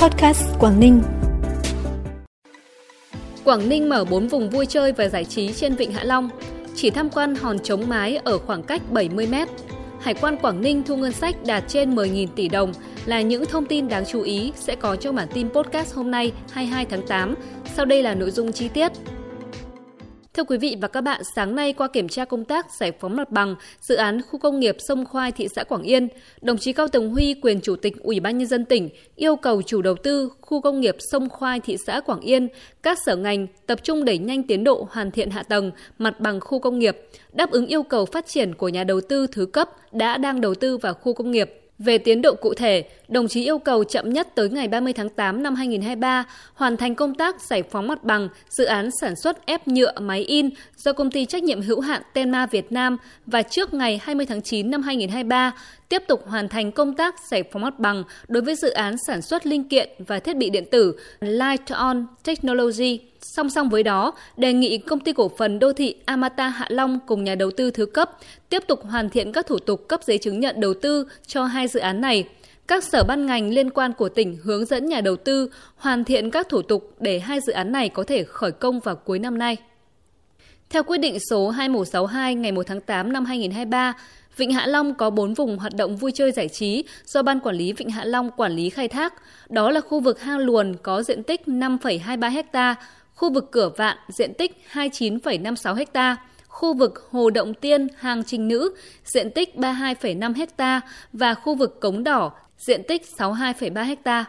Podcast Quảng Ninh. Quảng Ninh mở 4 vùng vui chơi và giải trí trên Vịnh Hạ Long, chỉ tham quan hòn chống mái ở khoảng cách 70 m. Hải quan Quảng Ninh thu ngân sách đạt trên 10.000 tỷ đồng là những thông tin đáng chú ý sẽ có trong bản tin podcast hôm nay 22 tháng 8. Sau đây là nội dung chi tiết. Thưa quý vị và các bạn, sáng nay qua kiểm tra công tác giải phóng mặt bằng dự án khu công nghiệp Sông Khoai thị xã Quảng Yên, đồng chí Cao Tường Huy, quyền chủ tịch Ủy ban nhân dân tỉnh yêu cầu chủ đầu tư khu công nghiệp Sông Khoai thị xã Quảng Yên, các sở ngành tập trung đẩy nhanh tiến độ hoàn thiện hạ tầng, mặt bằng khu công nghiệp, đáp ứng yêu cầu phát triển của nhà đầu tư thứ cấp đã đang đầu tư vào khu công nghiệp về tiến độ cụ thể, đồng chí yêu cầu chậm nhất tới ngày 30 tháng 8 năm 2023 hoàn thành công tác giải phóng mặt bằng dự án sản xuất ép nhựa máy in do công ty trách nhiệm hữu hạn Tenma Việt Nam và trước ngày 20 tháng 9 năm 2023 tiếp tục hoàn thành công tác giải phóng mặt bằng đối với dự án sản xuất linh kiện và thiết bị điện tử Light On Technology. Song song với đó, đề nghị công ty cổ phần đô thị Amata Hạ Long cùng nhà đầu tư thứ cấp tiếp tục hoàn thiện các thủ tục cấp giấy chứng nhận đầu tư cho hai dự án này. Các sở ban ngành liên quan của tỉnh hướng dẫn nhà đầu tư hoàn thiện các thủ tục để hai dự án này có thể khởi công vào cuối năm nay. Theo quyết định số 2162 ngày 1 tháng 8 năm 2023, Vịnh Hạ Long có 4 vùng hoạt động vui chơi giải trí do Ban Quản lý Vịnh Hạ Long quản lý khai thác. Đó là khu vực hang luồn có diện tích 5,23 hectare, khu vực cửa vạn diện tích 29,56 ha, khu vực Hồ Động Tiên, Hàng Trình Nữ, diện tích 32,5 ha và khu vực Cống Đỏ, diện tích 62,3 hectare.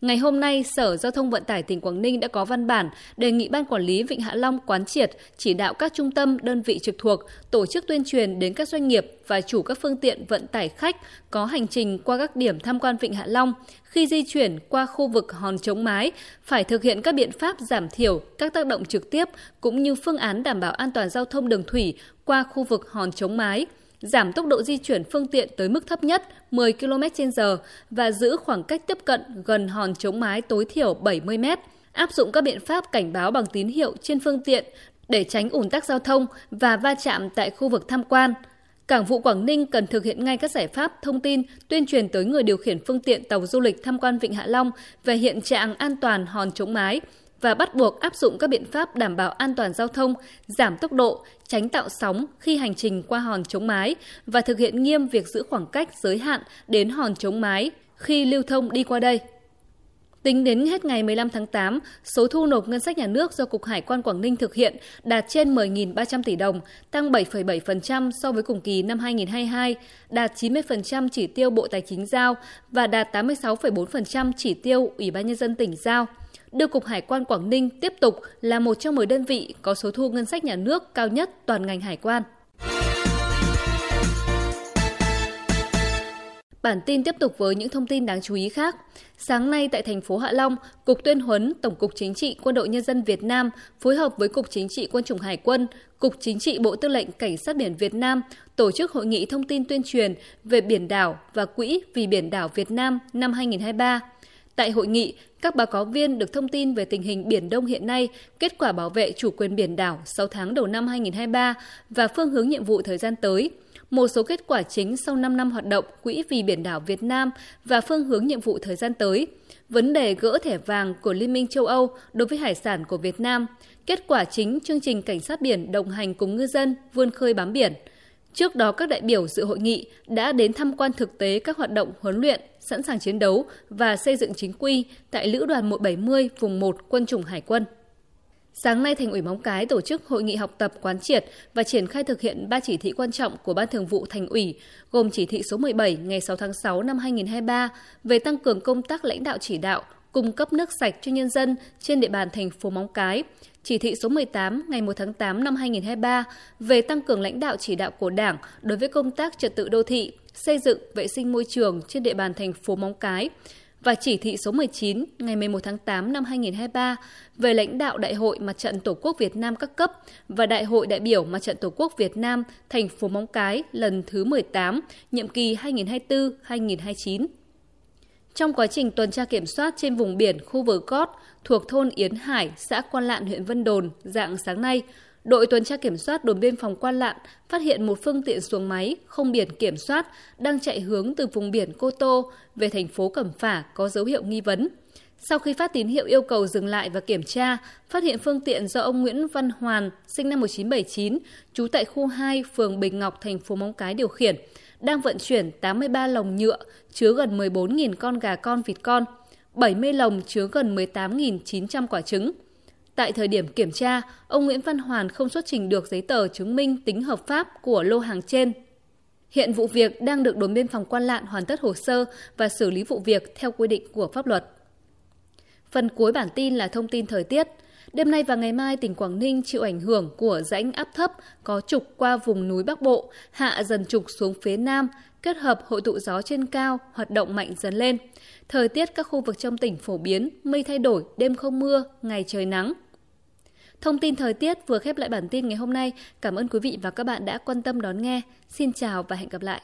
Ngày hôm nay, Sở Giao thông Vận tải tỉnh Quảng Ninh đã có văn bản đề nghị Ban Quản lý Vịnh Hạ Long quán triệt, chỉ đạo các trung tâm, đơn vị trực thuộc tổ chức tuyên truyền đến các doanh nghiệp và chủ các phương tiện vận tải khách có hành trình qua các điểm tham quan Vịnh Hạ Long khi di chuyển qua khu vực hòn chống mái phải thực hiện các biện pháp giảm thiểu các tác động trực tiếp cũng như phương án đảm bảo an toàn giao thông đường thủy qua khu vực hòn chống mái – giảm tốc độ di chuyển phương tiện tới mức thấp nhất 10 km/h và giữ khoảng cách tiếp cận gần hòn chống mái tối thiểu 70 m, áp dụng các biện pháp cảnh báo bằng tín hiệu trên phương tiện để tránh ủn tắc giao thông và va chạm tại khu vực tham quan. Cảng vụ Quảng Ninh cần thực hiện ngay các giải pháp thông tin, tuyên truyền tới người điều khiển phương tiện tàu du lịch tham quan Vịnh Hạ Long về hiện trạng an toàn hòn chống mái, và bắt buộc áp dụng các biện pháp đảm bảo an toàn giao thông, giảm tốc độ, tránh tạo sóng khi hành trình qua hòn chống mái và thực hiện nghiêm việc giữ khoảng cách giới hạn đến hòn chống mái khi lưu thông đi qua đây. Tính đến hết ngày 15 tháng 8, số thu nộp ngân sách nhà nước do Cục Hải quan Quảng Ninh thực hiện đạt trên 10.300 tỷ đồng, tăng 7,7% so với cùng kỳ năm 2022, đạt 90% chỉ tiêu Bộ Tài chính giao và đạt 86,4% chỉ tiêu Ủy ban Nhân dân tỉnh giao đưa Cục Hải quan Quảng Ninh tiếp tục là một trong 10 đơn vị có số thu ngân sách nhà nước cao nhất toàn ngành hải quan. Bản tin tiếp tục với những thông tin đáng chú ý khác. Sáng nay tại thành phố Hạ Long, Cục Tuyên huấn Tổng cục Chính trị Quân đội Nhân dân Việt Nam phối hợp với Cục Chính trị Quân chủng Hải quân, Cục Chính trị Bộ Tư lệnh Cảnh sát biển Việt Nam tổ chức hội nghị thông tin tuyên truyền về biển đảo và Quỹ vì biển đảo Việt Nam năm 2023. Tại hội nghị, các báo cáo viên được thông tin về tình hình Biển Đông hiện nay, kết quả bảo vệ chủ quyền biển đảo 6 tháng đầu năm 2023 và phương hướng nhiệm vụ thời gian tới, một số kết quả chính sau 5 năm hoạt động Quỹ vì biển đảo Việt Nam và phương hướng nhiệm vụ thời gian tới, vấn đề gỡ thẻ vàng của Liên minh châu Âu đối với hải sản của Việt Nam, kết quả chính chương trình cảnh sát biển đồng hành cùng ngư dân vươn khơi bám biển – Trước đó, các đại biểu dự hội nghị đã đến tham quan thực tế các hoạt động huấn luyện, sẵn sàng chiến đấu và xây dựng chính quy tại Lữ đoàn 170 vùng 1 Quân chủng Hải quân. Sáng nay, Thành ủy Móng Cái tổ chức hội nghị học tập quán triệt và triển khai thực hiện ba chỉ thị quan trọng của Ban Thường vụ Thành ủy, gồm chỉ thị số 17 ngày 6 tháng 6 năm 2023 về tăng cường công tác lãnh đạo chỉ đạo, cung cấp nước sạch cho nhân dân trên địa bàn thành phố Móng Cái, chỉ thị số 18 ngày 1 tháng 8 năm 2023 về tăng cường lãnh đạo chỉ đạo của Đảng đối với công tác trật tự đô thị, xây dựng vệ sinh môi trường trên địa bàn thành phố Móng Cái và chỉ thị số 19 ngày 11 tháng 8 năm 2023 về lãnh đạo Đại hội Mặt trận Tổ quốc Việt Nam các cấp và Đại hội đại biểu Mặt trận Tổ quốc Việt Nam thành phố Móng Cái lần thứ 18, nhiệm kỳ 2024-2029. Trong quá trình tuần tra kiểm soát trên vùng biển khu vực cót thuộc thôn Yến Hải, xã Quan Lạn, huyện Vân Đồn dạng sáng nay, đội tuần tra kiểm soát đồn biên phòng Quan Lạn phát hiện một phương tiện xuồng máy không biển kiểm soát đang chạy hướng từ vùng biển Cô Tô về thành phố Cẩm Phả có dấu hiệu nghi vấn. Sau khi phát tín hiệu yêu cầu dừng lại và kiểm tra, phát hiện phương tiện do ông Nguyễn Văn Hoàn, sinh năm 1979, trú tại khu 2, phường Bình Ngọc, thành phố Móng Cái điều khiển, đang vận chuyển 83 lồng nhựa chứa gần 14.000 con gà con vịt con, 70 lồng chứa gần 18.900 quả trứng. Tại thời điểm kiểm tra, ông Nguyễn Văn Hoàn không xuất trình được giấy tờ chứng minh tính hợp pháp của lô hàng trên. Hiện vụ việc đang được đồn biên phòng Quan Lạn hoàn tất hồ sơ và xử lý vụ việc theo quy định của pháp luật. Phần cuối bản tin là thông tin thời tiết. Đêm nay và ngày mai, tỉnh Quảng Ninh chịu ảnh hưởng của rãnh áp thấp có trục qua vùng núi Bắc Bộ, hạ dần trục xuống phía Nam, kết hợp hội tụ gió trên cao hoạt động mạnh dần lên. Thời tiết các khu vực trong tỉnh phổ biến, mây thay đổi, đêm không mưa, ngày trời nắng. Thông tin thời tiết vừa khép lại bản tin ngày hôm nay. Cảm ơn quý vị và các bạn đã quan tâm đón nghe. Xin chào và hẹn gặp lại.